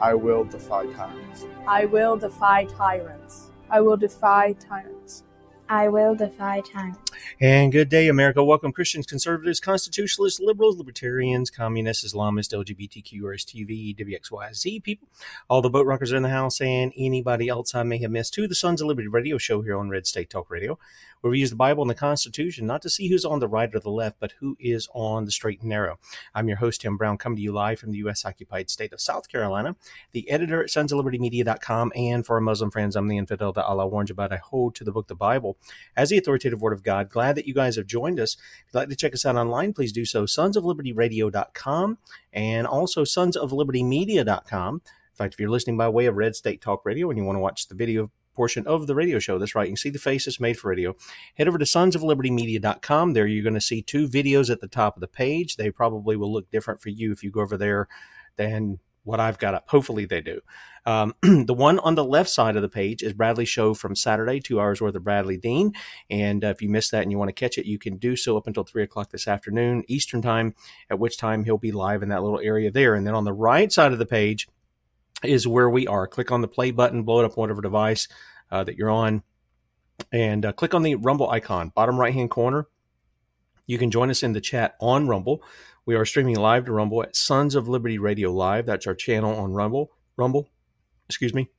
I will defy tyrants. I will defy tyrants. I will defy tyrants. I will defy tyrants. And good day, America. Welcome, Christians, conservatives, constitutionalists, liberals, libertarians, communists, Islamists, LGBTQ, RSTV, WXYZ people, all the boat rockers are in the house, and anybody else I may have missed to the Sons of Liberty radio show here on Red State Talk Radio, where we use the Bible and the Constitution not to see who's on the right or the left, but who is on the straight and narrow. I'm your host, Tim Brown, coming to you live from the U.S. occupied state of South Carolina, the editor at sons of liberty media.com, and for our Muslim friends, I'm the infidel that Allah warns about. I hold to the book, the Bible, as the authoritative word of God. Glad that you guys have joined us. If you'd like to check us out online, please do so. Sons of Liberty Radio.com and also Sons of Liberty Media.com. In fact, if you're listening by way of Red State Talk Radio and you want to watch the video portion of the radio show, that's right. You can see the faces made for radio. Head over to sons of liberty media.com. There you're going to see two videos at the top of the page. They probably will look different for you if you go over there than what I've got up. Hopefully they do. Um, the one on the left side of the page is Bradley's show from Saturday, two hours worth of Bradley Dean. And uh, if you missed that and you want to catch it, you can do so up until three o'clock this afternoon, Eastern time, at which time he'll be live in that little area there. And then on the right side of the page is where we are. Click on the play button, blow it up whatever device uh, that you're on, and uh, click on the Rumble icon, bottom right hand corner. You can join us in the chat on Rumble. We are streaming live to Rumble at Sons of Liberty Radio Live. That's our channel on Rumble. Rumble, excuse me.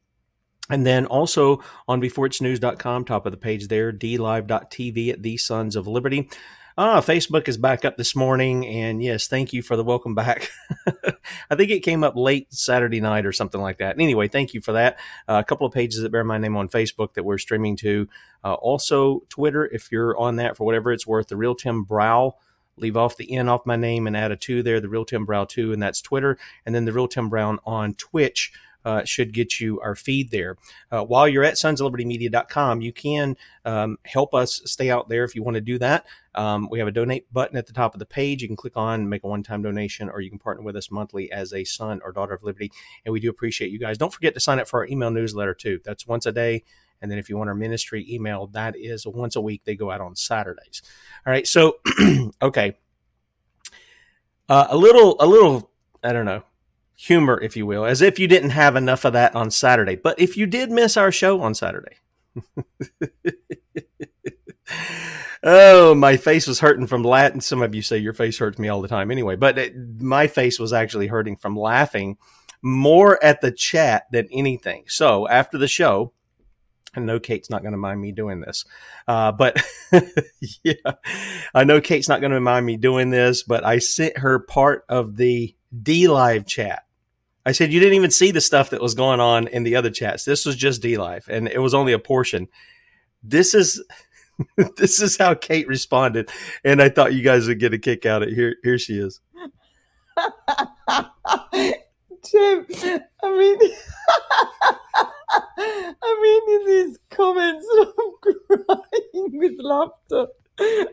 And then also on beforeitsnews.com, top of the page there, dlive.tv at the Sons of Liberty. Ah, Facebook is back up this morning, and yes, thank you for the welcome back. I think it came up late Saturday night or something like that. Anyway, thank you for that. Uh, a couple of pages that bear my name on Facebook that we're streaming to. Uh, also, Twitter, if you're on that for whatever it's worth, the real Tim Brow. Leave off the N off my name and add a two there, the real Tim Brow two, and that's Twitter. And then the real Tim Brown on Twitch. Uh, should get you our feed there. Uh, while you're at sonsoflibertymedia.com, you can um, help us stay out there if you want to do that. Um, we have a donate button at the top of the page. You can click on, make a one time donation, or you can partner with us monthly as a son or daughter of liberty. And we do appreciate you guys. Don't forget to sign up for our email newsletter too. That's once a day. And then if you want our ministry email, that is once a week. They go out on Saturdays. All right. So, okay. Uh, a little, a little, I don't know, humor, if you will, as if you didn't have enough of that on Saturday. But if you did miss our show on Saturday, oh, my face was hurting from Latin. Some of you say your face hurts me all the time anyway, but it, my face was actually hurting from laughing more at the chat than anything. So after the show, I know Kate's not going to mind me doing this, uh, but yeah, I know Kate's not going to mind me doing this, but I sent her part of the D live chat. I said, you didn't even see the stuff that was going on in the other chats. This was just DLive, and it was only a portion. This is, this is how Kate responded. And I thought you guys would get a kick out of it. Here, here she is. I mean, I mean, in these comments, I'm crying with laughter.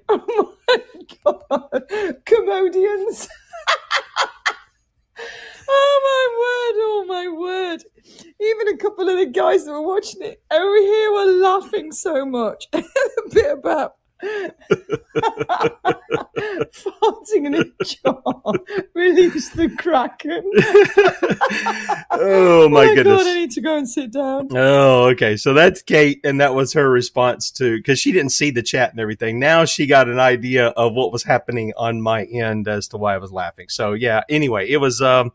Oh my god, commodians. Oh my word, oh my word. Even a couple of the guys that were watching it over here were laughing so much. a bit about farting in a jar release the kraken. oh my, my goodness. God, I need to go and sit down. Oh, okay. So that's Kate, and that was her response to because she didn't see the chat and everything. Now she got an idea of what was happening on my end as to why I was laughing. So yeah. Anyway, it was um,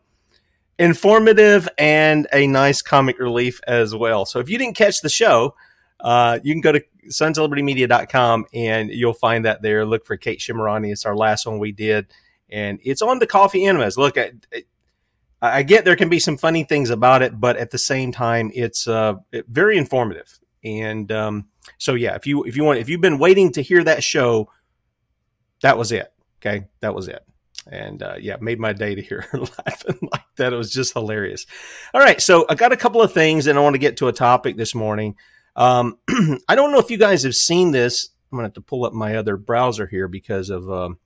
informative and a nice comic relief as well. So if you didn't catch the show, uh, you can go to sonsoflibertymedia.com and you'll find that there. Look for Kate Shemirani. It's our last one we did, and it's on the coffee enemas. Look, I, I get there can be some funny things about it, but at the same time, it's uh, very informative. And um, so, yeah, if you if you want if you've been waiting to hear that show, that was it. Okay, that was it. And uh, yeah, made my day to hear her laughing like that. It was just hilarious. All right, so I got a couple of things, and I want to get to a topic this morning. Um, I don't know if you guys have seen this. I'm going to have to pull up my other browser here because of um,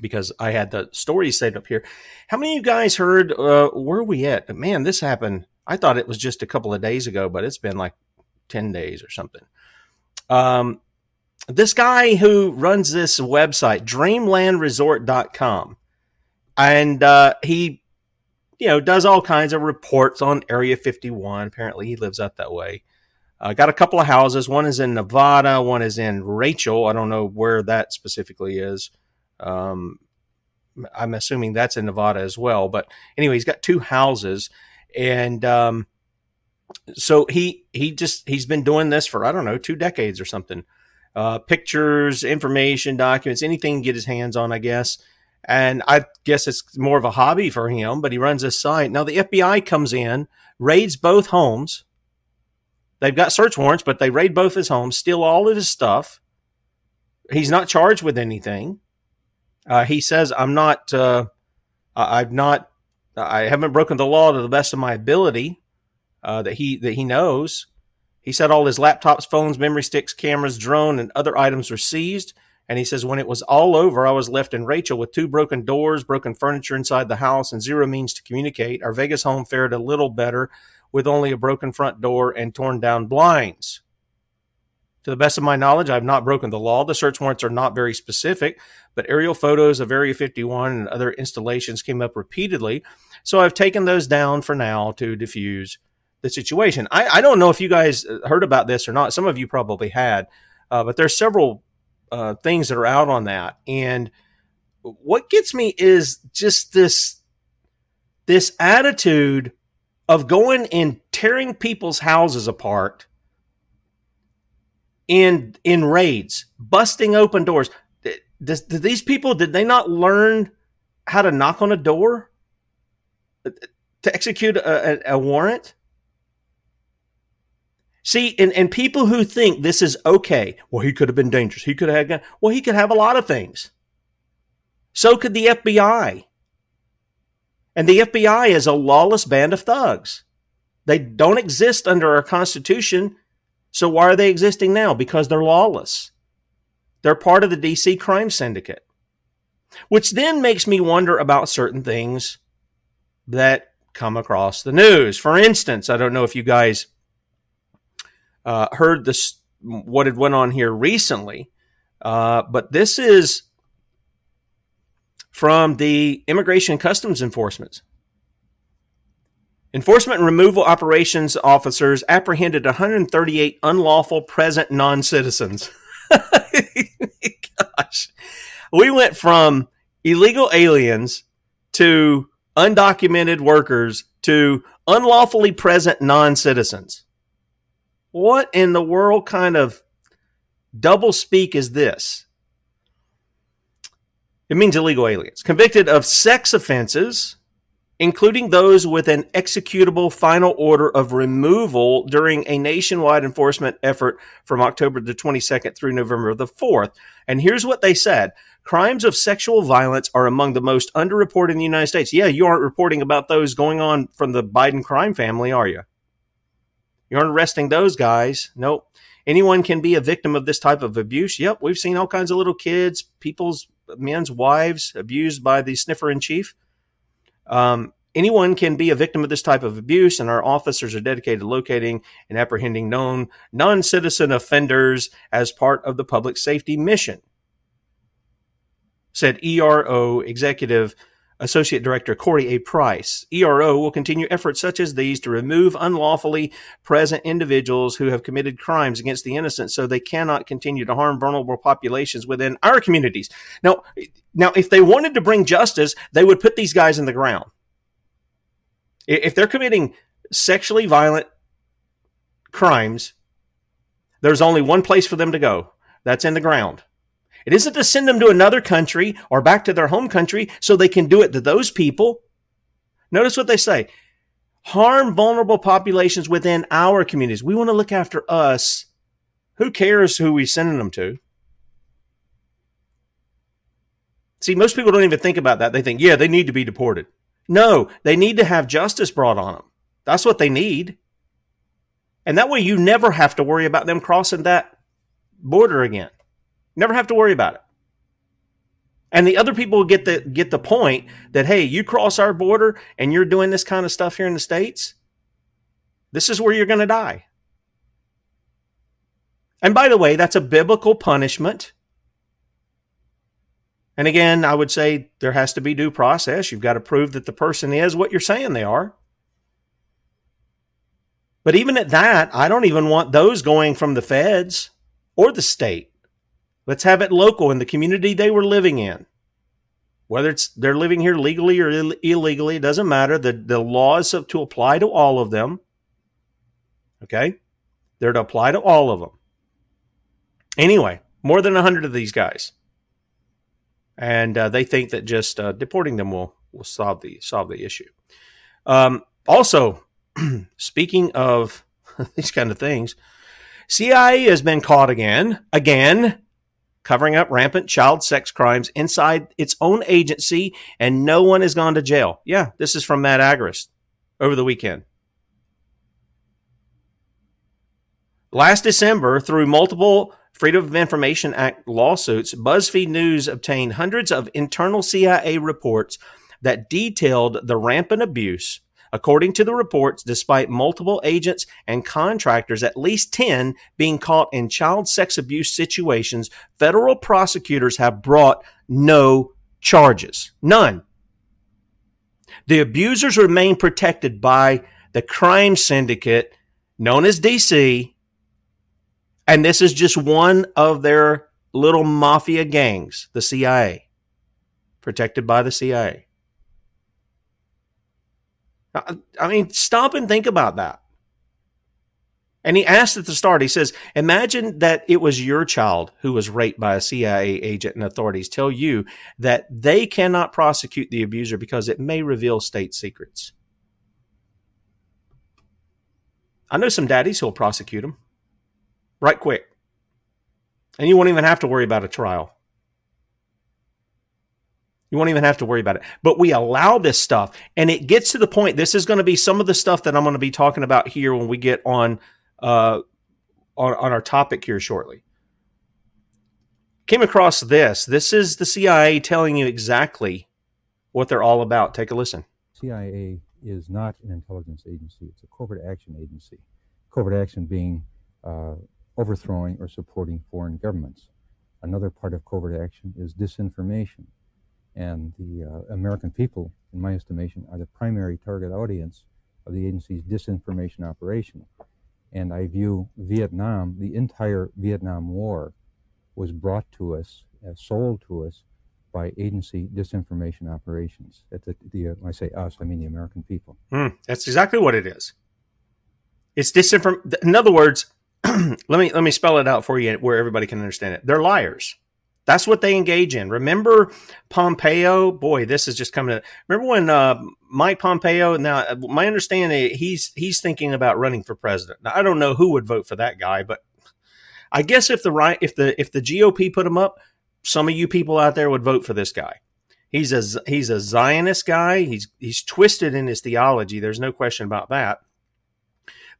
because I had the story saved up here. How many of you guys heard? Uh, where are we at? Man, this happened. I thought it was just a couple of days ago, but it's been like ten days or something. Um, this guy who runs this website, DreamlandResort.com, and uh, he, you know, does all kinds of reports on Area 51. Apparently, he lives out that way. Uh, got a couple of houses. One is in Nevada. One is in Rachel. I don't know where that specifically is. Um, I'm assuming that's in Nevada as well. But anyway, he's got two houses, and um, so he he just he's been doing this for I don't know two decades or something. Uh, pictures, information, documents, anything get his hands on, I guess. And I guess it's more of a hobby for him. But he runs this site now. The FBI comes in, raids both homes They've got search warrants, but they raid both his homes, steal all of his stuff. He's not charged with anything. Uh, he says, "I'm not. Uh, I've not. I haven't broken the law to the best of my ability uh, that he that he knows." He said all his laptops, phones, memory sticks, cameras, drone, and other items were seized. And he says, when it was all over, I was left in Rachel with two broken doors, broken furniture inside the house, and zero means to communicate. Our Vegas home fared a little better with only a broken front door and torn down blinds. To the best of my knowledge, I have not broken the law. The search warrants are not very specific, but aerial photos of Area 51 and other installations came up repeatedly. So I've taken those down for now to diffuse the situation. I, I don't know if you guys heard about this or not. Some of you probably had, uh, but there's several uh, things that are out on that. And what gets me is just this this attitude of going and tearing people's houses apart in in raids, busting open doors. Does, do these people did they not learn how to knock on a door to execute a, a, a warrant? See, and, and people who think this is okay, well, he could have been dangerous. He could have had, well, he could have a lot of things. So could the FBI. And the FBI is a lawless band of thugs. They don't exist under our Constitution. So why are they existing now? Because they're lawless. They're part of the DC crime syndicate. Which then makes me wonder about certain things that come across the news. For instance, I don't know if you guys uh, heard this, what had went on here recently, uh, but this is from the Immigration and Customs Enforcement. Enforcement and removal operations officers apprehended 138 unlawful present non citizens. Gosh. We went from illegal aliens to undocumented workers to unlawfully present non citizens. What in the world kind of double speak is this? It means illegal aliens convicted of sex offenses, including those with an executable final order of removal during a nationwide enforcement effort from October the 22nd through November the 4th. And here's what they said crimes of sexual violence are among the most underreported in the United States. Yeah, you aren't reporting about those going on from the Biden crime family, are you? You aren't arresting those guys. Nope. Anyone can be a victim of this type of abuse. Yep, we've seen all kinds of little kids, people's men's wives abused by the sniffer in chief. Um, anyone can be a victim of this type of abuse, and our officers are dedicated to locating and apprehending known non citizen offenders as part of the public safety mission. Said ERO Executive Associate Director Corey A. Price. ERO will continue efforts such as these to remove unlawfully present individuals who have committed crimes against the innocent so they cannot continue to harm vulnerable populations within our communities. Now, now if they wanted to bring justice, they would put these guys in the ground. If they're committing sexually violent crimes, there's only one place for them to go. That's in the ground. It isn't to send them to another country or back to their home country so they can do it to those people. Notice what they say harm vulnerable populations within our communities. We want to look after us. Who cares who we're sending them to? See, most people don't even think about that. They think, yeah, they need to be deported. No, they need to have justice brought on them. That's what they need. And that way you never have to worry about them crossing that border again. Never have to worry about it. And the other people get the get the point that hey, you cross our border and you're doing this kind of stuff here in the states, this is where you're going to die. And by the way, that's a biblical punishment. And again, I would say there has to be due process. You've got to prove that the person is what you're saying they are. But even at that, I don't even want those going from the feds or the state. Let's have it local in the community they were living in. Whether it's they're living here legally or Ill- illegally, it doesn't matter. The, the law is to apply to all of them. Okay? They're to apply to all of them. Anyway, more than 100 of these guys. And uh, they think that just uh, deporting them will, will solve the solve the issue. Um, also, speaking of these kind of things, CIA has been caught again, again, covering up rampant child sex crimes inside its own agency, and no one has gone to jail. Yeah, this is from Matt Agorist over the weekend. Last December, through multiple Freedom of Information Act lawsuits, BuzzFeed News obtained hundreds of internal CIA reports that detailed the rampant abuse According to the reports, despite multiple agents and contractors, at least 10 being caught in child sex abuse situations, federal prosecutors have brought no charges. None. The abusers remain protected by the crime syndicate known as DC. And this is just one of their little mafia gangs, the CIA, protected by the CIA. I mean, stop and think about that. And he asked at the start, he says, Imagine that it was your child who was raped by a CIA agent and authorities tell you that they cannot prosecute the abuser because it may reveal state secrets. I know some daddies who'll prosecute them right quick. And you won't even have to worry about a trial. You won't even have to worry about it. But we allow this stuff. And it gets to the point, this is going to be some of the stuff that I'm going to be talking about here when we get on uh, on, on our topic here shortly. Came across this. This is the CIA telling you exactly what they're all about. Take a listen. CIA is not an intelligence agency, it's a covert action agency. Covert action being uh, overthrowing or supporting foreign governments. Another part of covert action is disinformation and the uh, American people, in my estimation, are the primary target audience of the agency's disinformation operation. And I view Vietnam, the entire Vietnam War, was brought to us, uh, sold to us by agency disinformation operations. At the, the uh, when I say us, I mean the American people. Mm, that's exactly what it is. It's disinform. In other words, let me let me spell it out for you where everybody can understand it. They're liars. That's what they engage in. Remember Pompeo? Boy, this is just coming. To, remember when uh, Mike Pompeo? Now, my understanding, he's he's thinking about running for president. Now, I don't know who would vote for that guy, but I guess if the right if the if the GOP put him up, some of you people out there would vote for this guy. He's a he's a Zionist guy. He's he's twisted in his theology. There's no question about that.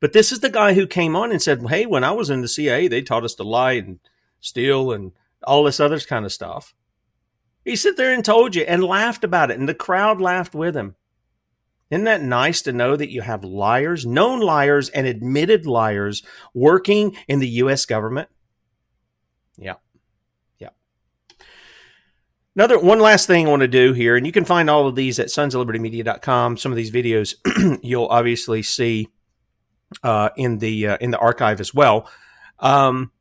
But this is the guy who came on and said, "Hey, when I was in the CIA, they taught us to lie and steal and all this other kind of stuff." He sat there and told you and laughed about it, and the crowd laughed with him. Isn't that nice to know that you have liars, known liars, and admitted liars working in the U.S. government? Yeah. Yeah. Another one last thing I want to do here, and you can find all of these at sonsoflibertymedia.com. Some of these videos you'll obviously see uh, in the uh, in the archive as well. Um,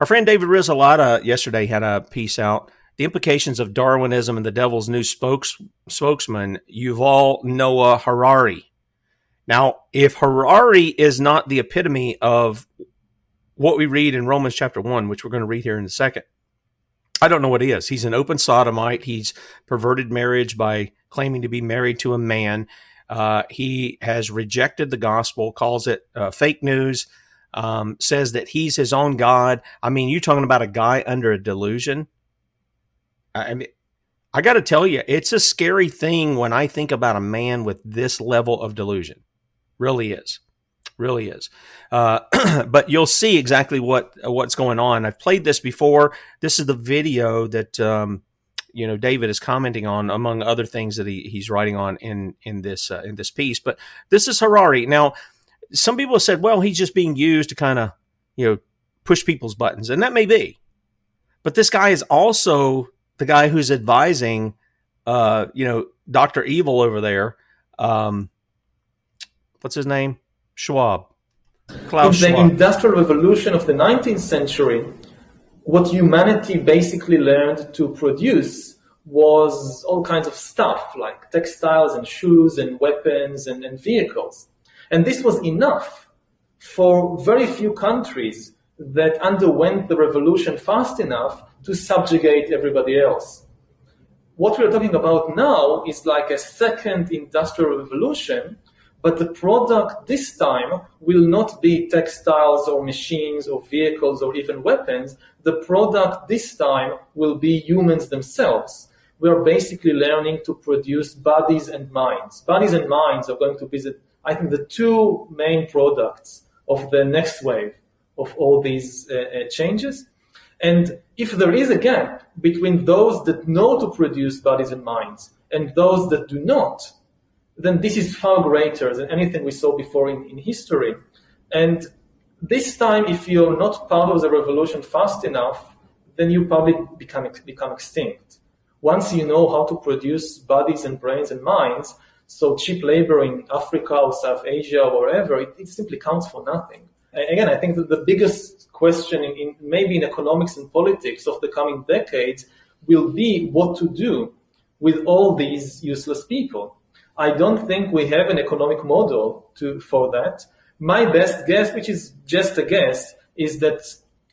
our friend David Risselada yesterday had a piece out the implications of Darwinism and the devil's new spokes, spokesman, Yuval Noah Harari. Now, if Harari is not the epitome of what we read in Romans chapter 1, which we're going to read here in a second, I don't know what he is. He's an open sodomite. He's perverted marriage by claiming to be married to a man. Uh, he has rejected the gospel, calls it uh, fake news, um, says that he's his own God. I mean, you're talking about a guy under a delusion. I mean, I got to tell you, it's a scary thing when I think about a man with this level of delusion. Really is, really is. Uh, but you'll see exactly what what's going on. I've played this before. This is the video that um, you know David is commenting on, among other things that he, he's writing on in in this uh, in this piece. But this is Harari. Now, some people have said, well, he's just being used to kind of you know push people's buttons, and that may be. But this guy is also the guy who's advising, uh, you know, Doctor Evil over there. Um, what's his name? Schwab. Klaus in the Schwab. industrial revolution of the 19th century, what humanity basically learned to produce was all kinds of stuff like textiles and shoes and weapons and, and vehicles. And this was enough for very few countries that underwent the revolution fast enough to subjugate everybody else. What we're talking about now is like a second industrial revolution, but the product this time will not be textiles or machines or vehicles or even weapons. The product this time will be humans themselves. We are basically learning to produce bodies and minds. Bodies and minds are going to be, the, I think, the two main products of the next wave of all these uh, uh, changes. And if there is a gap between those that know to produce bodies and minds and those that do not, then this is far greater than anything we saw before in, in history. And this time, if you're not part of the revolution fast enough, then you probably become, become extinct. Once you know how to produce bodies and brains and minds, so cheap labor in Africa or South Asia or wherever, it, it simply counts for nothing again, I think that the biggest question in, in, maybe in economics and politics of the coming decades will be what to do with all these useless people. I don't think we have an economic model to, for that. My best guess, which is just a guess, is that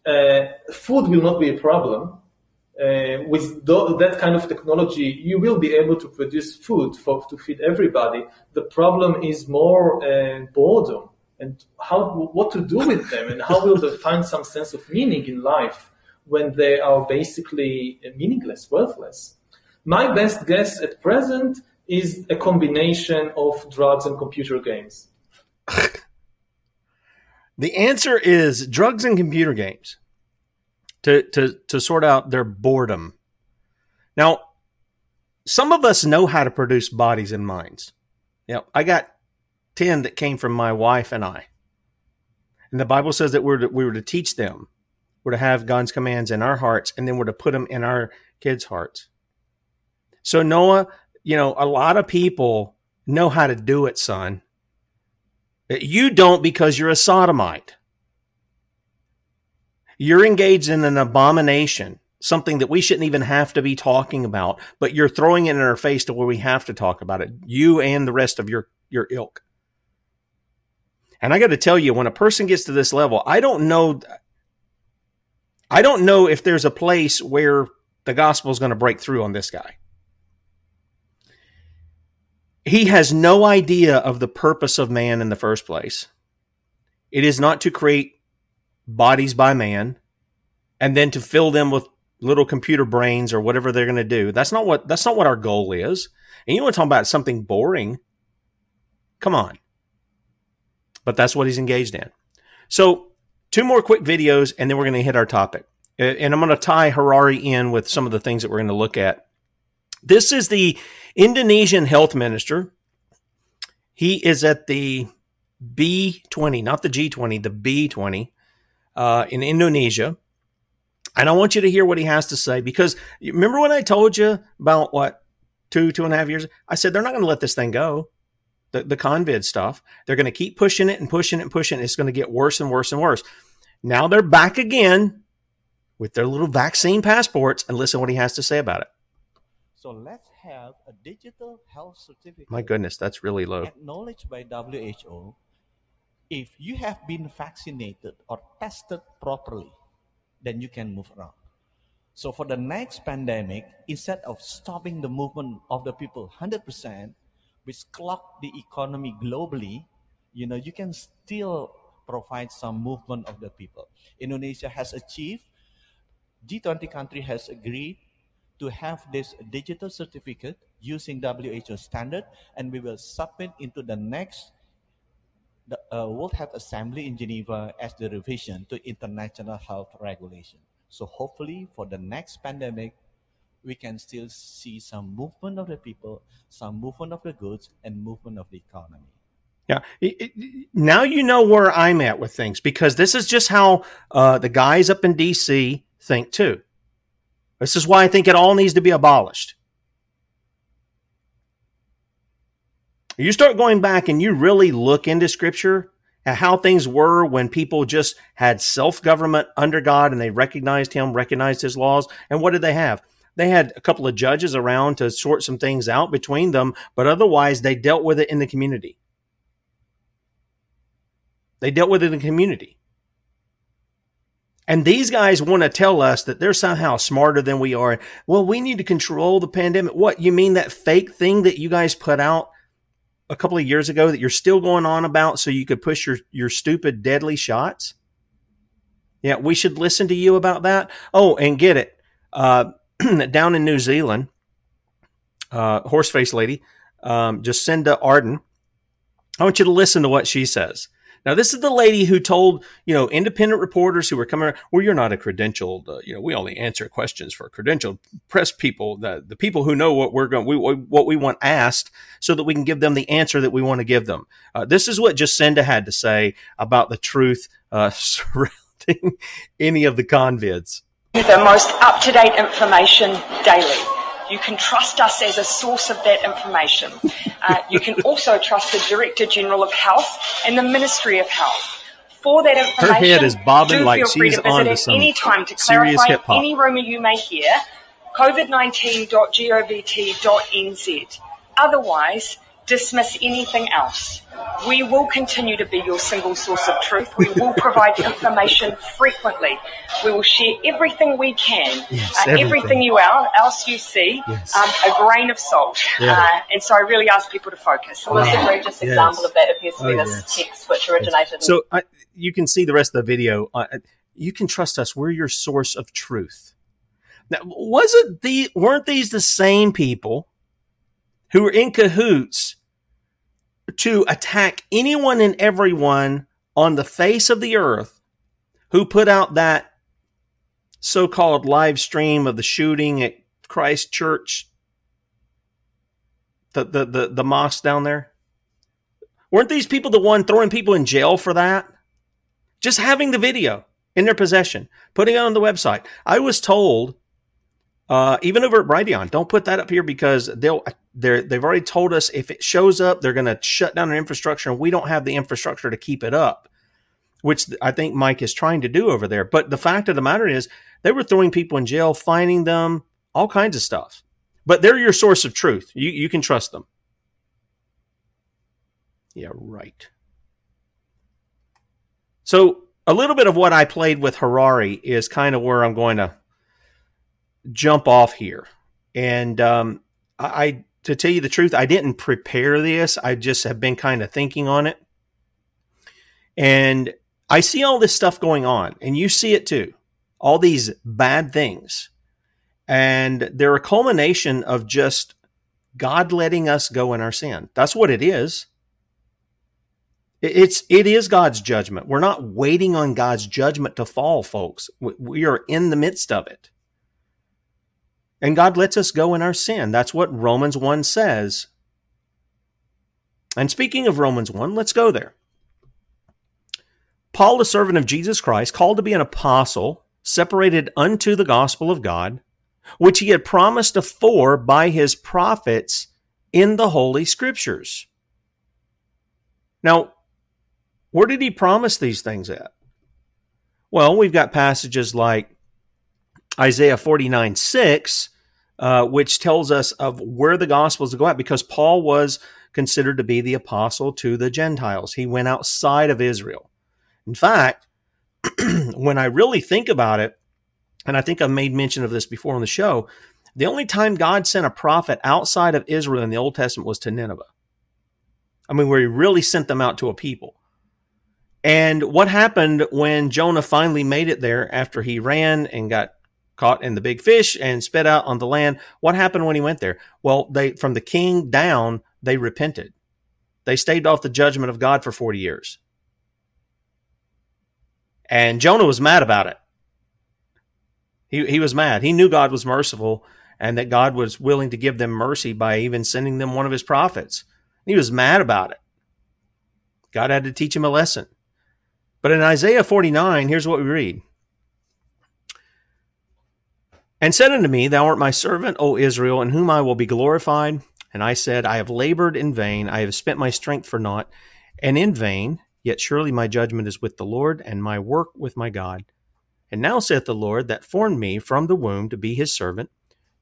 uh, food will not be a problem. Uh, with th- that kind of technology, you will be able to produce food for to feed everybody. The problem is more uh, boredom and how what to do with them and how will they find some sense of meaning in life when they are basically meaningless, worthless. My best guess at present is a combination of drugs and computer games. the answer is drugs and computer games to, to, to sort out their boredom. Now, some of us know how to produce bodies and minds. You know, I got 10 that came from my wife and I. And the Bible says that we're to, we were to teach them. We're to have God's commands in our hearts, and then we're to put them in our kids' hearts. So Noah, you know, a lot of people know how to do it, son. You don't because you're a sodomite. You're engaged in an abomination, something that we shouldn't even have to be talking about, but you're throwing it in our face to where we have to talk about it. You and the rest of your, your ilk. And I got to tell you, when a person gets to this level, I don't know. I don't know if there's a place where the gospel is going to break through on this guy. He has no idea of the purpose of man in the first place. It is not to create bodies by man and then to fill them with little computer brains or whatever they're going to do. That's not what that's not what our goal is. And you want to talk about something boring? Come on. But that's what he's engaged in. So, two more quick videos and then we're going to hit our topic. And I'm going to tie Harari in with some of the things that we're going to look at. This is the Indonesian health minister. He is at the B20, not the G20, the B20 uh, in Indonesia. And I want you to hear what he has to say because remember when I told you about what two, two and a half years? I said they're not going to let this thing go. The, the convid stuff. They're going to keep pushing it and pushing it and pushing it. It's going to get worse and worse and worse. Now they're back again with their little vaccine passports and listen what he has to say about it. So let's have a digital health certificate. My goodness, that's really low. Acknowledged by WHO if you have been vaccinated or tested properly, then you can move around. So for the next pandemic, instead of stopping the movement of the people 100%, which clock the economy globally, you know, you can still provide some movement of the people. Indonesia has achieved, G20 country has agreed to have this digital certificate using WHO standard, and we will submit into the next the uh, World Health Assembly in Geneva as the revision to international health regulation. So hopefully for the next pandemic, we can still see some movement of the people, some movement of the goods, and movement of the economy. Yeah. now you know where I'm at with things because this is just how uh, the guys up in DC think too. This is why I think it all needs to be abolished. You start going back and you really look into scripture at how things were when people just had self government under God and they recognized Him, recognized His laws. And what did they have? They had a couple of judges around to sort some things out between them, but otherwise they dealt with it in the community. They dealt with it in the community. And these guys want to tell us that they're somehow smarter than we are. Well, we need to control the pandemic. What, you mean that fake thing that you guys put out a couple of years ago that you're still going on about so you could push your, your stupid, deadly shots? Yeah, we should listen to you about that. Oh, and get it. Uh, down in New Zealand, uh, horseface lady, um, Jacinda Ardern, I want you to listen to what she says. Now, this is the lady who told, you know, independent reporters who were coming around, well, you're not a credentialed, uh, you know, we only answer questions for credentialed press people, the, the people who know what we're going, we, what we want asked so that we can give them the answer that we want to give them. Uh, this is what Jacinda had to say about the truth uh, surrounding any of the convids. The most up to date information daily. You can trust us as a source of that information. Uh, you can also trust the Director General of Health and the Ministry of Health. For that information, her head is bobbing do like she's on to some any time to serious clarify hip hop. any rumour you may hear. COVID19.govt.nz. Otherwise, dismiss anything else. We will continue to be your single source of truth. We will provide information frequently. We will share everything we can, Yes, uh, everything. everything you out, else you see, Yes. um, a grain of salt. Yeah. Uh, and so I really ask people to focus. The most Wow. egregious Yes. example of that appears to be Oh, this text, which originated in So I, you can see the rest of the video. Uh, you can trust us. We're your source of truth. Now, wasn't the weren't these the same people who were in cahoots to attack anyone and everyone on the face of the earth who put out that so-called live stream of the shooting at Christchurch, the the the, the mosque down there? Weren't these people the one throwing people in jail for that? Just having the video in their possession, putting it on the website. I was told Uh, even over at Brighteon, don't put that up here because they'll they they've already told us if it shows up, they're going to shut down our infrastructure, and we don't have the infrastructure to keep it up, which I think Mike is trying to do over there. But the fact of the matter is, they were throwing people in jail, fining them, all kinds of stuff. But they're your source of truth. You you can trust them. Yeah, right. So a little bit of what I played with Harari is kind of where I'm going to jump off here. And um, I, to tell you the truth, I didn't prepare this. I just have been kind of thinking on it. And I see all this stuff going on, and you see it too. All these bad things. And they're a culmination of just God letting us go in our sin. That's what it is. It's it is God's judgment. We're not waiting on God's judgment to fall, folks. We are in the midst of it. And God lets us go in our sin. That's what Romans 1 says. And speaking of Romans 1, let's go there. Paul, the servant of Jesus Christ, called to be an apostle, separated unto the gospel of God, which he had promised afore by his prophets in the Holy Scriptures. Now, where did he promise these things at? Well, we've got passages like Isaiah 49 6, uh, which tells us of where the gospel is to go out because Paul was considered to be the apostle to the Gentiles. He went outside of Israel. In fact, when I really think about it, and I think I've made mention of this before on the show, the only time God sent a prophet outside of Israel in the Old Testament was to Nineveh. I mean, where he really sent them out to a people. And what happened when Jonah finally made it there after he ran and got caught in the big fish and spit out on the land? What happened when he went there? Well, they from the king down, they repented. They staved off the judgment of God for 40 years. And Jonah was mad about it. He, he was mad. He knew God was merciful and that God was willing to give them mercy by even sending them one of his prophets. He was mad about it. God had to teach him a lesson. But in Isaiah 49, here's what we read. And said unto me, Thou art my servant, O Israel, in whom I will be glorified. And I said, I have labored in vain, I have spent my strength for naught, and in vain, yet surely my judgment is with the Lord, and my work with my God. And now saith the Lord, that formed me from the womb to be his servant,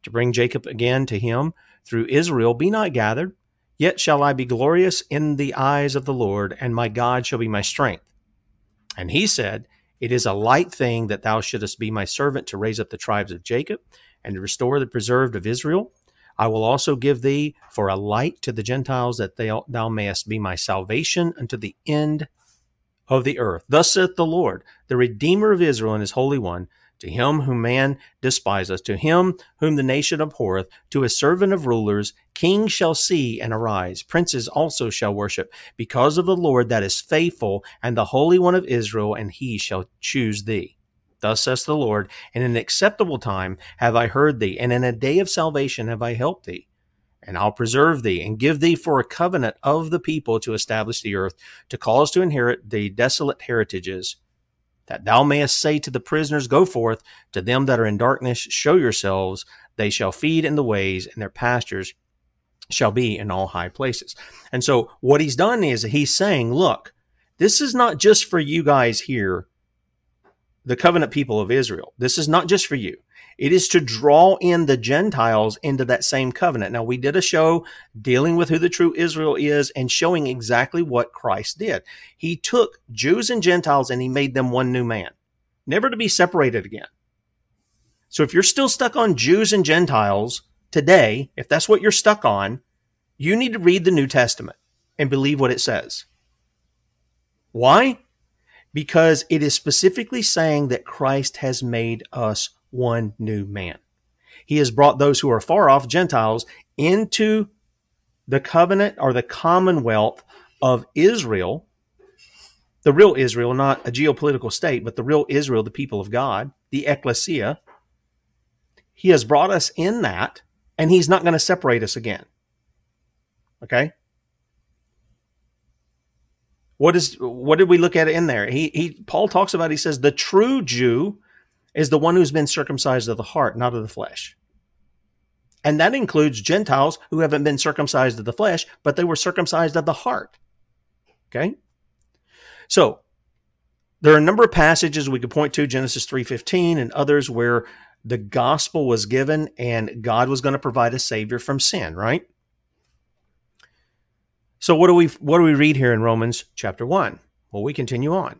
to bring Jacob again to him, through Israel be not gathered, yet shall I be glorious in the eyes of the Lord, and my God shall be my strength. And he said, It is a light thing that thou shouldest be my servant to raise up the tribes of Jacob and to restore the preserved of Israel. I will also give thee for a light to the Gentiles that they, thou mayest be my salvation unto the end of the earth. Thus saith the Lord, the Redeemer of Israel and his Holy One, to him whom man despiseth, to him whom the nation abhorreth, to a servant of rulers, kings shall see and arise, princes also shall worship, because of the Lord that is faithful, and the Holy One of Israel, and he shall choose thee. Thus says the Lord, in an acceptable time have I heard thee, and in a day of salvation have I helped thee. And I'll preserve thee, and give thee for a covenant of the people to establish the earth, to cause to inherit the desolate heritages that thou mayest say to the prisoners, Go forth, to them that are in darkness, show yourselves. They shall feed in the ways, and their pastures shall be in all high places. And so, what he's done is he's saying, Look, this is not just for you guys here, the covenant people of Israel. This is not just for you. It is to draw in the Gentiles into that same covenant. Now, we did a show dealing with who the true Israel is and showing exactly what Christ did. He took Jews and Gentiles and he made them one new man, never to be separated again. So if you're still stuck on Jews and Gentiles today, if that's what you're stuck on, you need to read the New Testament and believe what it says. Why? Because it is specifically saying that Christ has made us one new man. He has brought those who are far off, Gentiles, into the covenant or the commonwealth of Israel, the real Israel, not a geopolitical state, but the real Israel, the people of God, the ecclesia. He has brought us in that, and he's not going to separate us again. Okay? What is what did we look at in there? He he Paul talks about he says the true Jew is the one who's been circumcised of the heart, not of the flesh. And that includes Gentiles who haven't been circumcised of the flesh, but they were circumcised of the heart. Okay? So, there are a number of passages we could point to Genesis 3:15 and others where the gospel was given and God was going to provide a savior from sin, right? So what do we what do we read here in Romans chapter 1? Well, we continue on.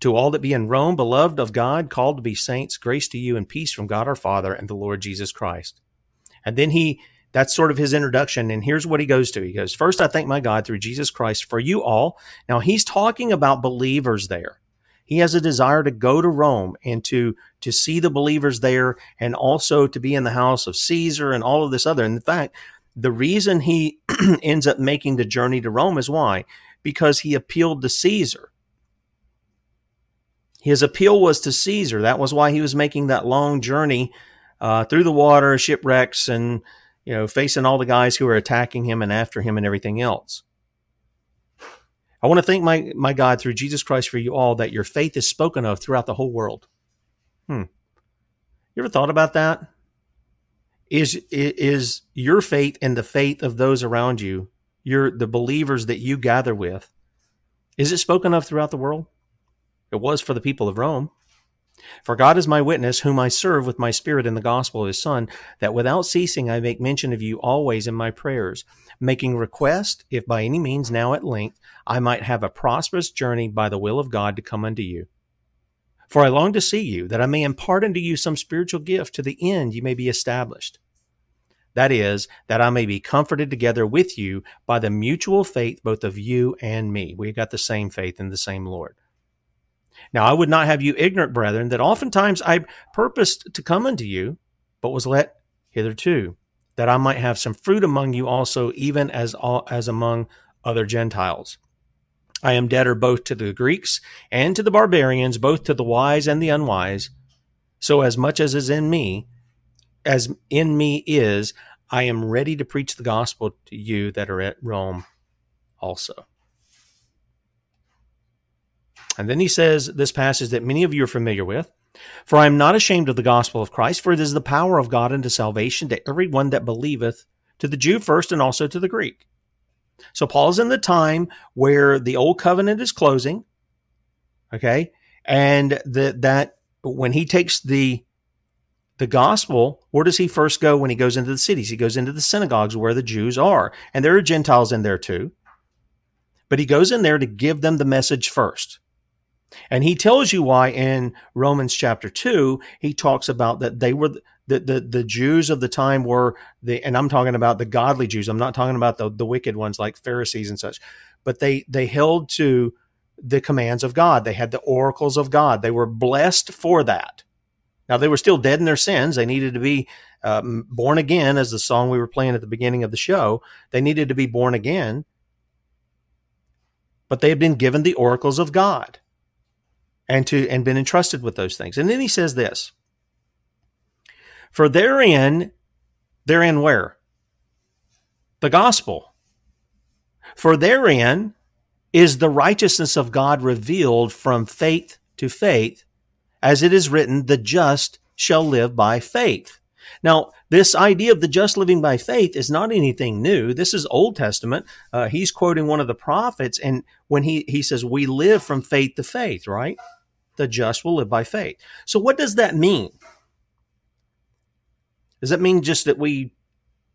to all that be in Rome, beloved of God, called to be saints, grace to you and peace from God our Father and the Lord Jesus Christ. And then he, that's sort of his introduction. And here's what he goes to. He goes, First, I thank my God through Jesus Christ for you all. Now, he's talking about believers there. He has a desire to go to Rome and to, to see the believers there and also to be in the house of Caesar and all of this other. And In fact, the reason he ends up making the journey to Rome is why? Because he appealed to Caesar. His appeal was to Caesar. That was why he was making that long journey uh, through the water, shipwrecks, and you know, facing all the guys who were attacking him and after him and everything else. I want to thank my, my God through Jesus Christ for you all that your faith is spoken of throughout the whole world. Hmm. You ever thought about that? Is is your faith and the faith of those around you, your the believers that you gather with, is it spoken of throughout the world? It was for the people of Rome. For God is my witness, whom I serve with my spirit in the gospel of his Son, that without ceasing I make mention of you always in my prayers, making request, if by any means now at length I might have a prosperous journey by the will of God to come unto you. For I long to see you, that I may impart unto you some spiritual gift to the end you may be established. That is, that I may be comforted together with you by the mutual faith both of you and me. We have got the same faith in the same Lord. Now I would not have you ignorant, brethren, that oftentimes I purposed to come unto you, but was let hitherto, that I might have some fruit among you also, even as all, as among other Gentiles. I am debtor both to the Greeks and to the barbarians, both to the wise and the unwise. So as much as is in me, as in me is, I am ready to preach the gospel to you that are at Rome also. And then he says this passage that many of you are familiar with. For I am not ashamed of the gospel of Christ, for it is the power of God unto salvation to every one that believeth, to the Jew first and also to the Greek. So Paul is in the time where the old covenant is closing. Okay. And that that when he takes the the gospel, where does he first go when he goes into the cities? He goes into the synagogues where the Jews are. And there are Gentiles in there too. But he goes in there to give them the message first. And he tells you why in Romans chapter 2, he talks about that they were the, the, the Jews of the time were the, and I'm talking about the godly Jews. I'm not talking about the, the wicked ones like Pharisees and such, but they, they held to the commands of God. They had the oracles of God. They were blessed for that. Now they were still dead in their sins. They needed to be um, born again, as the song we were playing at the beginning of the show. They needed to be born again, but they had been given the oracles of God and to and been entrusted with those things. And then he says this. For therein, therein where? The gospel. For therein is the righteousness of God revealed from faith to faith, as it is written, the just shall live by faith. Now, this idea of the just living by faith is not anything new. This is Old Testament. Uh, he's quoting one of the prophets, and when he, he says, We live from faith to faith, right? The just will live by faith. So, what does that mean? Does that mean just that we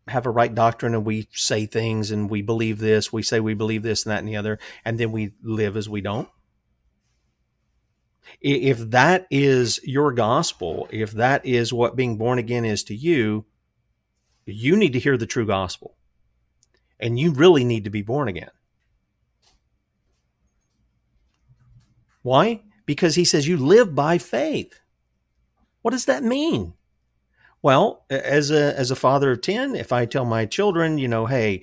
have a right doctrine and we say things and we believe this, we say we believe this and that and the other, and then we live as we don't? If that is your gospel, if that is what being born again is to you, you need to hear the true gospel. And you really need to be born again. Why? Because he says you live by faith. What does that mean? Well, as a as a father of 10, if I tell my children, you know, hey,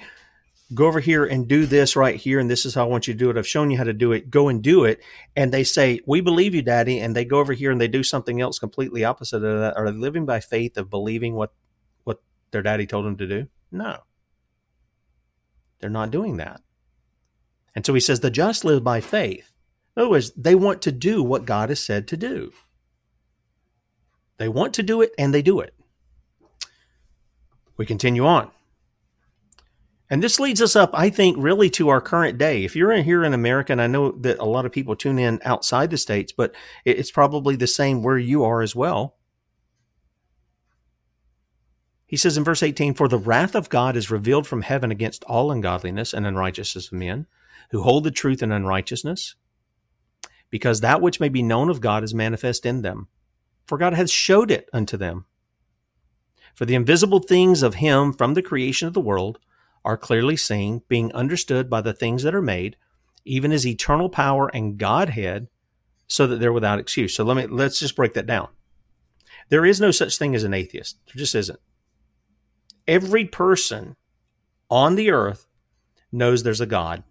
go over here and do this right here, and this is how I want you to do it. I've shown you how to do it. Go and do it. And they say, We believe you, Daddy. And they go over here and they do something else completely opposite of that. Are they living by faith of believing what, what their daddy told them to do? No. They're not doing that. And so he says, The just live by faith. Other words, they want to do what God has said to do. They want to do it and they do it. We continue on. And this leads us up, I think, really to our current day. If you're in here in America, and I know that a lot of people tune in outside the States, but it's probably the same where you are as well. He says in verse 18, For the wrath of God is revealed from heaven against all ungodliness and unrighteousness of men, who hold the truth in unrighteousness, because that which may be known of God is manifest in them. For God hath showed it unto them. For the invisible things of him from the creation of the world, are clearly seen, being understood by the things that are made, even his eternal power and Godhead, so that they're without excuse. So let me let's just break that down. There is no such thing as an atheist. There just isn't. Every person on the earth knows there's a God,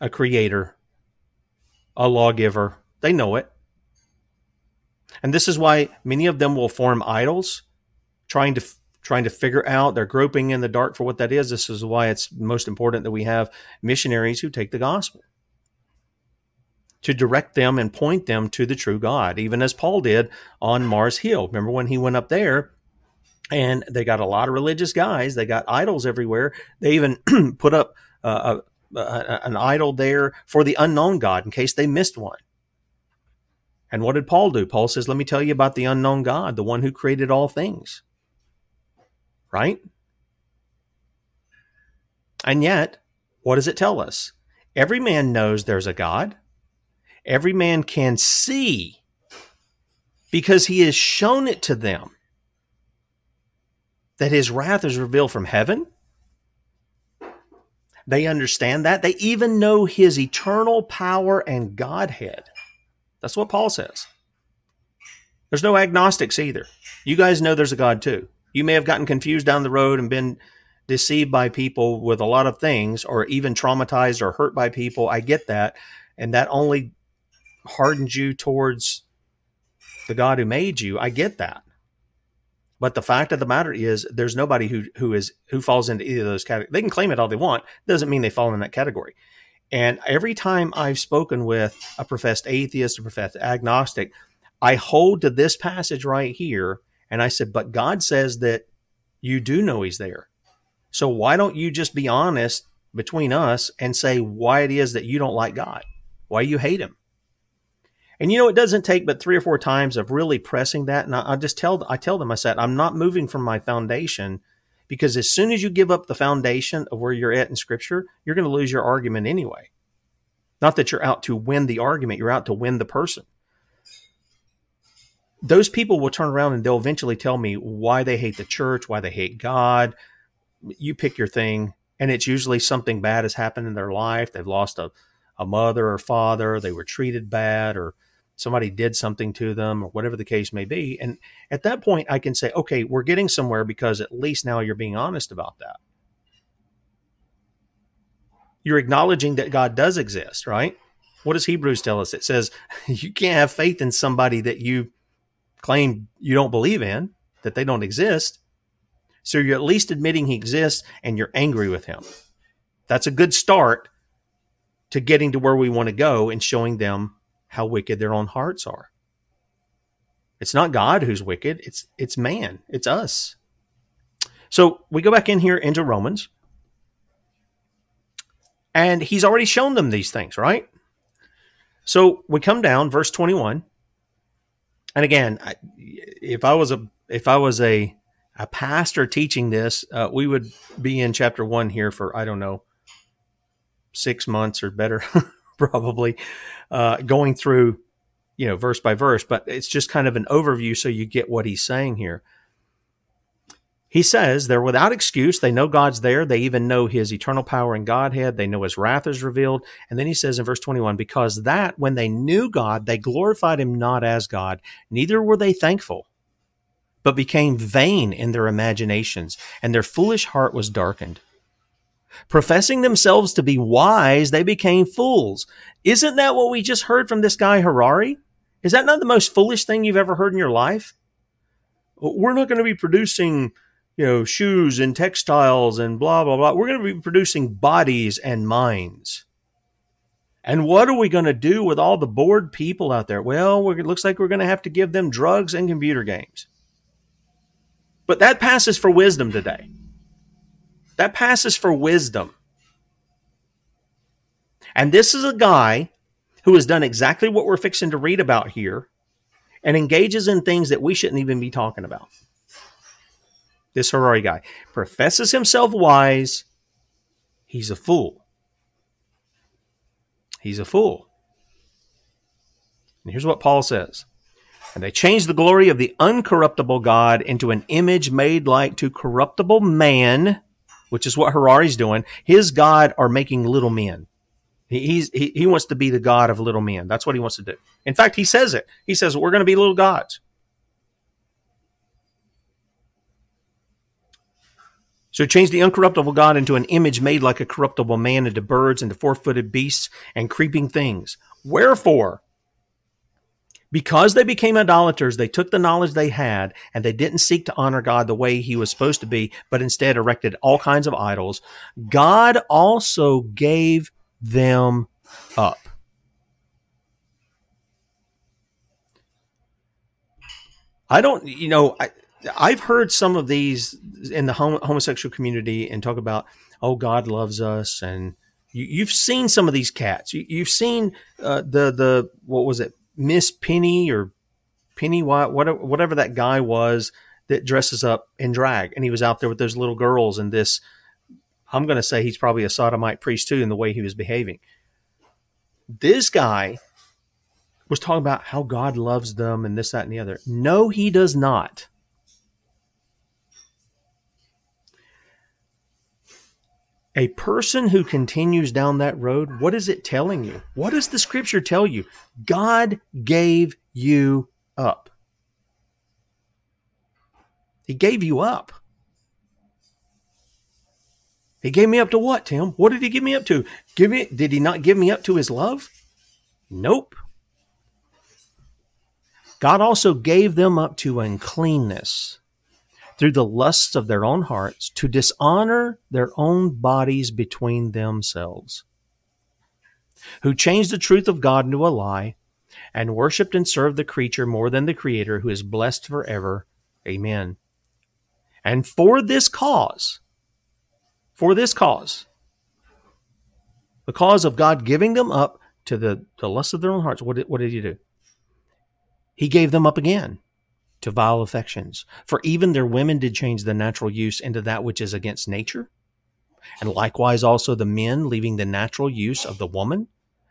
a creator, a lawgiver. They know it. And this is why many of them will form idols, trying to trying to figure out, they're groping in the dark for what that is. This is why it's most important that we have missionaries who take the gospel to direct them and point them to the true God, even as Paul did on Mars Hill. Remember when he went up there and they got a lot of religious guys, they got idols everywhere. They even put up uh, an idol there for the unknown God in case they missed one. And what did Paul do? Paul says, Let me tell you about the unknown God, the one who created all things right? And yet, what does it tell us? Every man knows there's a God. Every man can see because he has shown it to them that his wrath is revealed from heaven. They understand that. They even know his eternal power and Godhead. That's what Paul says. There's no agnostics either. You guys know there's a God too. You may have gotten confused down the road and been deceived by people with a lot of things or even traumatized or hurt by people. I get that. And that only hardens you towards the God who made you. I get that. But the fact of the matter is there's nobody who who is who falls into either of those categories. They can claim it all they want. Doesn't mean they fall in that category. And every time I've spoken with a professed atheist, a professed agnostic, I hold to this passage right here and I said, But God says that you do know He's there. So why don't you just be honest between us and say why it is that you don't like God, why you hate Him? And you know, it doesn't take but three or four times of really pressing that. And I, I just tell, I tell them, I said, I'm not moving from my foundation because as soon as you give up the foundation of where you're at in scripture, you're going to lose your argument anyway. Not that you're out to win the argument, you're out to win the person those people will turn around and they'll eventually tell me why they hate the church, why they hate God. You pick your thing. And it's usually something bad has happened in their life. They've lost a, a mother or father, they were treated bad, or somebody did something to them, or whatever the case may be. And at that point, I can say, okay, we're getting somewhere because at least now you're being honest about that. You're acknowledging that God does exist, right? What does Hebrews tell us? It says you can't have faith in somebody that you claim you don't believe in, that they don't exist. So you're at least admitting he exists and you're angry with him. That's a good start to getting to where we want to go and showing them how wicked their own hearts are. It's not God who's wicked, it's it's man, it's us. So we go back in here into Romans. And he's already shown them these things, right? So we come down verse 21 and again, I, if I was a if I was a a pastor teaching this, uh, we would be in chapter one here for I don't know six months or better, probably uh, going through you know verse by verse. But it's just kind of an overview so you get what he's saying here. He says they're without excuse. They know God's there. They even know his eternal power and Godhead. They know his wrath is revealed. And then he says in verse 21 because that when they knew God, they glorified him not as God, neither were they thankful, but became vain in their imaginations, and their foolish heart was darkened. Professing themselves to be wise, they became fools. Isn't that what we just heard from this guy Harari? Is that not the most foolish thing you've ever heard in your life? We're not going to be producing, you know, shoes and textiles and blah blah blah. We're going to be producing bodies and minds. And what are we going to do with all the bored people out there? Well, it looks like we're going to have to give them drugs and computer games. But that passes for wisdom today. That passes for wisdom. And this is a guy who has done exactly what we're fixing to read about here and engages in things that we shouldn't even be talking about. This Harari guy professes himself wise. He's a fool. He's a fool. And here's what Paul says. And they changed the glory of the uncorruptible God into an image made like to corruptible man, which is what Harari's doing. His God are making little men. He's, he, he wants to be the God of little men. That's what he wants to do. In fact, he says it. He says, We're going to be little gods. So change the uncorruptible God into an image made like a corruptible man, into birds, into four footed beasts, and creeping things. Wherefore, because they became idolaters, they took the knowledge they had and they didn't seek to honor God the way he was supposed to be, but instead erected all kinds of idols. God also gave them up. I don't, you know, I, I've heard some of these in the homosexual community and talk about, oh, God loves us, and you, have seen some of these cats. You, have seen uh, the the what was it, Miss Penny or Penny whatever whatever that guy was that dresses up in drag, and he was out there with those little girls and this. I'm going to say he's probably a sodomite priest too in the way he was behaving. This guy was talking about how God loves them and this, that, and the other. No, he does not. A person who continues down that road, what is it telling you? What does the scripture tell you? God gave you up. He gave you up. He gave me up to what, Tim? What did he give me up to? Give me did he not give me up to his love? Nope. God also gave them up to uncleanness through the lusts of their own hearts to dishonor their own bodies between themselves, who changed the truth of God into a lie and worshiped and served the creature more than the creator who is blessed forever. Amen. And for this cause, for this cause, the cause of God giving them up to the, the lust of their own hearts, what did, what did he do? He gave them up again to vile affections. For even their women did change the natural use into that which is against nature. And likewise also the men, leaving the natural use of the woman,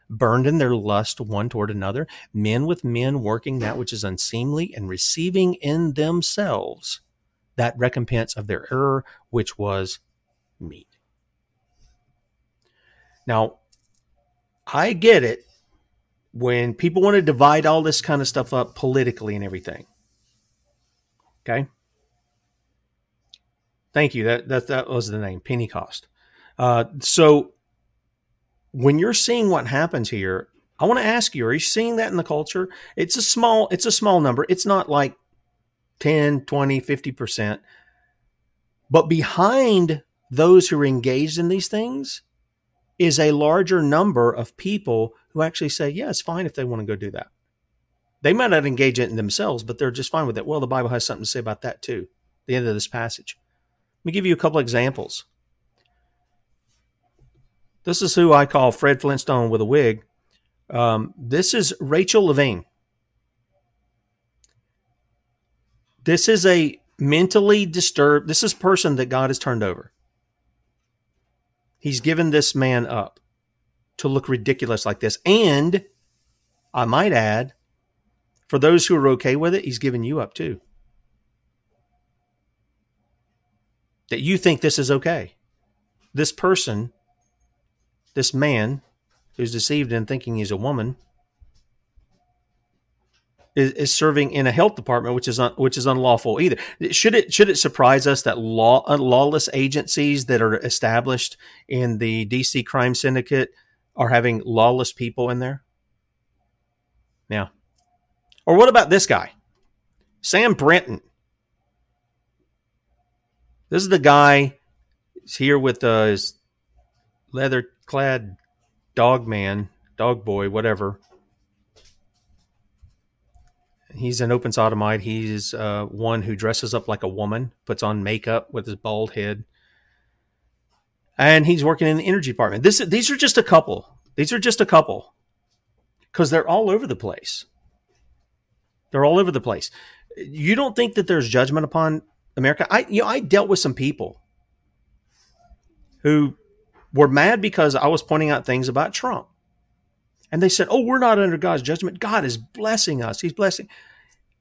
burned in their lust one toward another, men with men working that which is unseemly, and receiving in themselves that recompense of their error, which was meet. Now, I get it when people want to divide all this kind of stuff up politically and everything. Okay. Thank you. That that that was the name, Pentecost. Uh, so when you're seeing what happens here, I want to ask you: Are you seeing that in the culture? It's a small. It's a small number. It's not like 10, 20, 50 percent. But behind those who are engaged in these things is a larger number of people who actually say, "Yeah, it's fine if they want to go do that." They might not engage it in themselves, but they're just fine with it. Well, the Bible has something to say about that too. The end of this passage. Let me give you a couple examples. This is who I call Fred Flintstone with a wig. Um, this is Rachel Levine. This is a mentally disturbed. This is person that God has turned over. He's given this man up to look ridiculous like this. And I might add, for those who are okay with it, he's giving you up too. That you think this is okay. This person, this man who's deceived in thinking he's a woman, is, is serving in a health department, which is un, which is unlawful either. Should it should it surprise us that law uh, lawless agencies that are established in the DC crime syndicate are having lawless people in there? Yeah. Or what about this guy, Sam Brinton. This is the guy. He's here with uh, his leather clad dog man, dog boy, whatever He's an open sodomite. He's uh, one who dresses up like a woman, puts on makeup with his bald head, and he's working in the energy department. This these are just a couple. These are just a couple because they're all over the place. They're all over the place. You don't think that there's judgment upon America? I you know I dealt with some people who were mad because I was pointing out things about Trump. And they said, Oh, we're not under God's judgment. God is blessing us. He's blessing.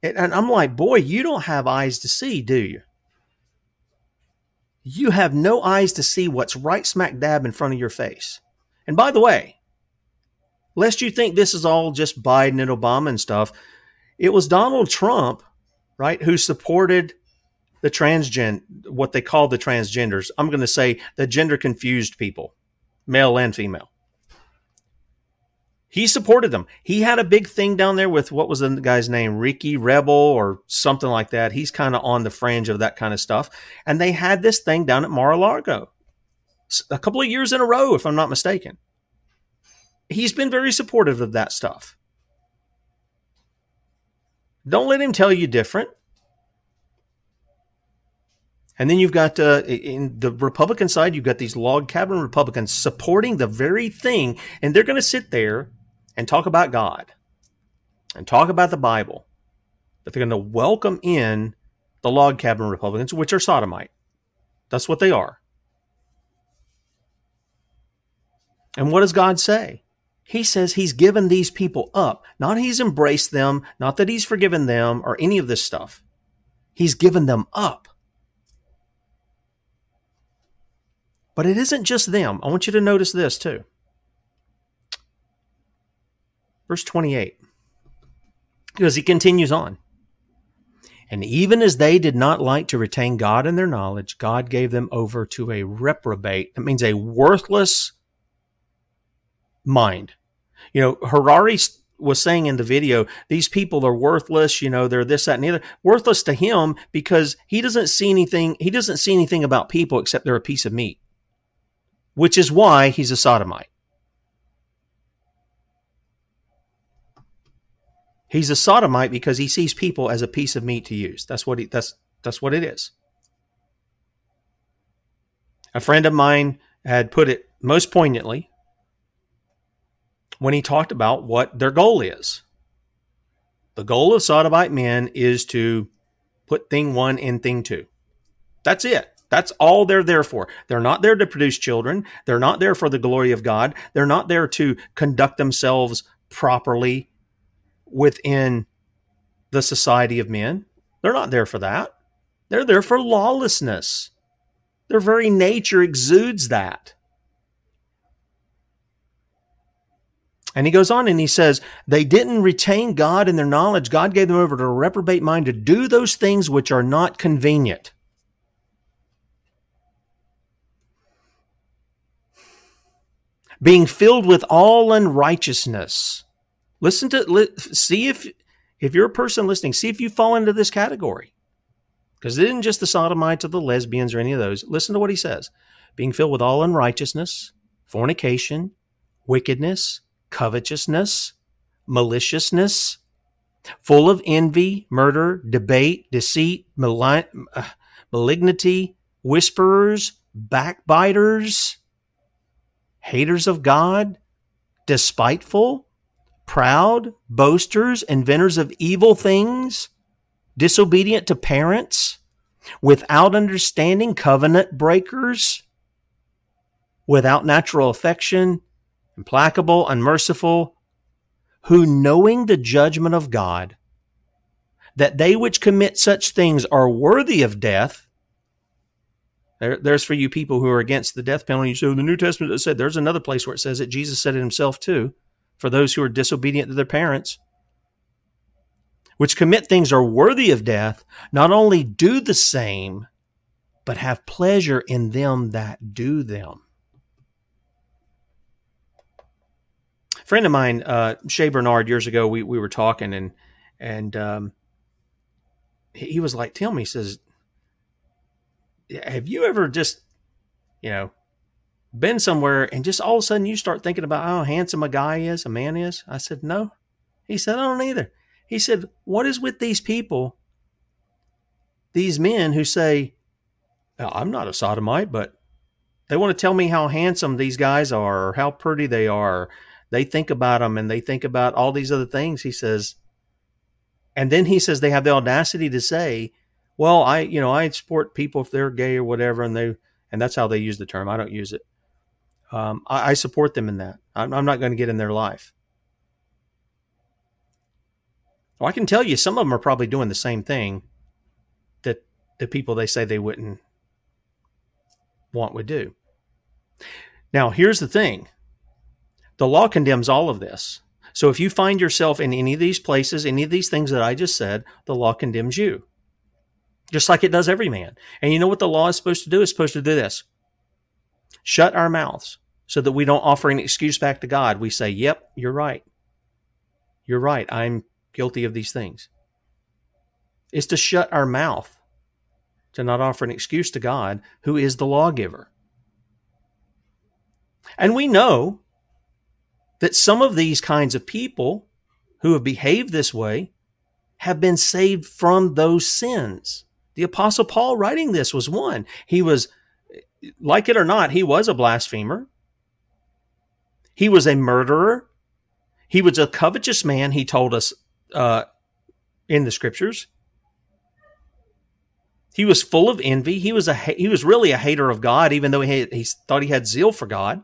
And I'm like, Boy, you don't have eyes to see, do you? You have no eyes to see what's right smack dab in front of your face. And by the way, lest you think this is all just Biden and Obama and stuff, it was Donald Trump, right, who supported the transgen what they call the transgenders. I'm going to say the gender confused people, male and female. He supported them. He had a big thing down there with what was the guy's name? Ricky Rebel or something like that. He's kind of on the fringe of that kind of stuff. And they had this thing down at Mar-a-Lago a couple of years in a row, if I'm not mistaken. He's been very supportive of that stuff. Don't let him tell you different. And then you've got uh, in the Republican side, you've got these log cabin Republicans supporting the very thing, and they're going to sit there and talk about God and talk about the Bible, but they're going to welcome in the log cabin Republicans, which are sodomite. That's what they are. And what does God say? He says he's given these people up. Not he's embraced them, not that he's forgiven them or any of this stuff. He's given them up. But it isn't just them. I want you to notice this too. Verse 28. Because he continues on. And even as they did not like to retain God in their knowledge, God gave them over to a reprobate. That means a worthless mind. You know, Harari was saying in the video, these people are worthless, you know, they're this, that, and the other. Worthless to him because he doesn't see anything, he doesn't see anything about people except they're a piece of meat. Which is why he's a sodomite. He's a sodomite because he sees people as a piece of meat to use. That's what he, that's that's what it is. A friend of mine had put it most poignantly when he talked about what their goal is. The goal of sodomite men is to put thing one in thing two. That's it. That's all they're there for. They're not there to produce children. They're not there for the glory of God. They're not there to conduct themselves properly within the society of men. They're not there for that. They're there for lawlessness. Their very nature exudes that. And he goes on and he says, They didn't retain God in their knowledge. God gave them over to a reprobate mind to do those things which are not convenient. Being filled with all unrighteousness Listen to li- see if if you're a person listening, see if you fall into this category. Because it isn't just the sodomites or the lesbians or any of those. Listen to what he says. Being filled with all unrighteousness, fornication, wickedness, covetousness, maliciousness, full of envy, murder, debate, deceit, malign- uh, malignity, whisperers, backbiters, haters of God, despiteful, proud, boasters, inventors of evil things, disobedient to parents, without understanding, covenant breakers, without natural affection, implacable, unmerciful, who knowing the judgment of God, that they which commit such things are worthy of death. There, there's for you people who are against the death penalty. So the New Testament it said there's another place where it says it. Jesus said it himself too for those who are disobedient to their parents. which commit things are worthy of death, not only do the same, but have pleasure in them that do them. Friend of mine, uh, Shay Bernard, years ago, we, we were talking and and um, he was like, "Tell me," he says, "Have you ever just, you know, been somewhere and just all of a sudden you start thinking about how handsome a guy is, a man is?" I said, "No." He said, "I don't either." He said, What is with these people, these men who say, I'm not a sodomite, but they want to tell me how handsome these guys are or how pretty they are. They think about them and they think about all these other things. He says, and then he says they have the audacity to say, well, I, you know, I support people if they're gay or whatever. And they, and that's how they use the term. I don't use it. Um, I, I, support them in that. I'm, I'm not going to get in their life. Well, I can tell you some of them are probably doing the same thing that the people they say they wouldn't want would do. Now, here's the thing the law condemns all of this. So if you find yourself in any of these places, any of these things that I just said, the law condemns you. Just like it does every man. And you know what the law is supposed to do? It's supposed to do this shut our mouths so that we don't offer an excuse back to God. We say, Yep, you're right. You're right. I'm guilty of these things. Is to shut our mouth, to not offer an excuse to God, who is the lawgiver. And we know that some of these kinds of people who have behaved this way have been saved from those sins. The Apostle Paul writing this was one. He was, like it or not, he was a blasphemer. He was a murderer. He was a covetous man, he told us uh, in the scriptures. He was full of envy. He was a he was really a hater of God, even though he had, he thought he had zeal for God.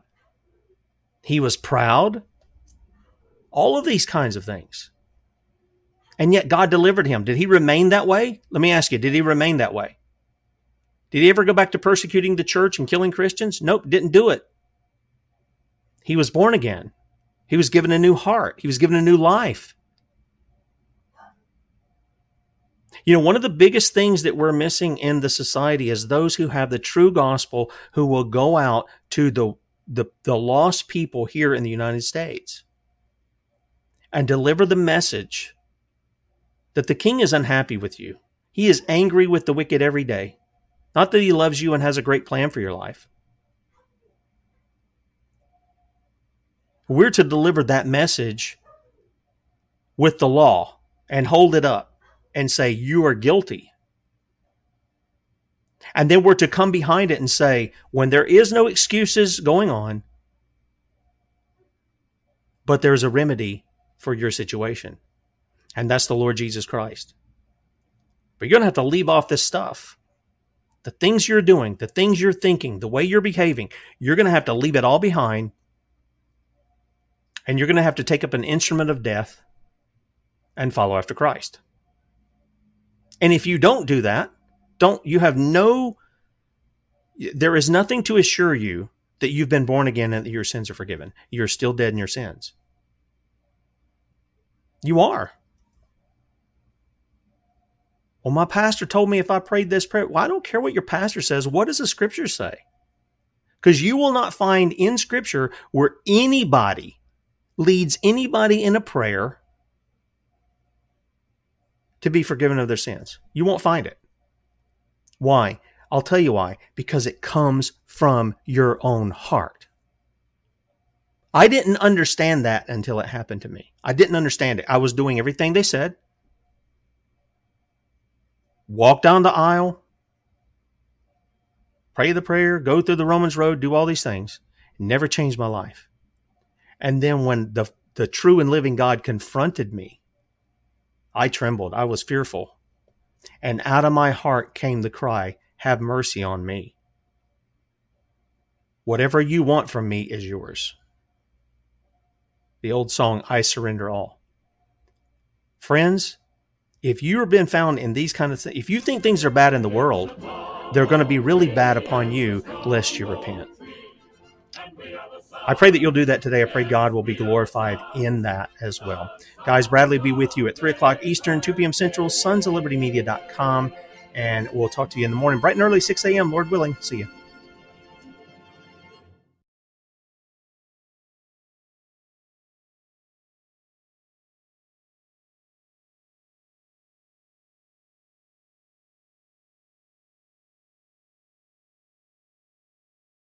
He was proud. All of these kinds of things. And yet God delivered him. Did he remain that way? Let me ask you, did he remain that way? Did he ever go back to persecuting the church and killing Christians? Nope, didn't do it. He was born again. He was given a new heart. He was given a new life. You know, one of the biggest things that we're missing in the society is those who have the true gospel who will go out to the, the, the lost people here in the United States and deliver the message that the king is unhappy with you. He is angry with the wicked every day. Not that he loves you and has a great plan for your life. We're to deliver that message with the law and hold it up and say, You are guilty. And then we're to come behind it and say, When there is no excuses going on, but there's a remedy for your situation, and that's the Lord Jesus Christ. But you're going to have to leave off this stuff. The things you're doing, the things you're thinking, the way you're behaving, you're going to have to leave it all behind. And you're going to have to take up an instrument of death and follow after Christ. And if you don't do that, don't you have no there is nothing to assure you that you've been born again and that your sins are forgiven. You're still dead in your sins. You are. Well, my pastor told me if I prayed this prayer, well, I don't care what your pastor says. What does the scripture say? Because you will not find in scripture where anybody leads anybody in a prayer to be forgiven of their sins. You won't find it. Why? I'll tell you why. Because it comes from your own heart. I didn't understand that until it happened to me. I didn't understand it. I was doing everything they said. Walk down the aisle, pray the prayer, go through the Romans road, do all these things. Never changed my life. And then when the the true and living God confronted me I trembled. I was fearful. And out of my heart came the cry, Have mercy on me. Whatever you want from me is yours. The old song, I surrender all. Friends, if you have been found in these kind of things, if you think things are bad in the world, they're going to be really bad upon you lest you repent. I pray that you'll do that today. I pray God will be glorified in that as well. Guys, Bradley will be with you at 3 o'clock Eastern, 2 p.m. Central, sons of liberty media.com. And we'll talk to you in the morning, bright and early, 6 a.m., Lord willing. See you.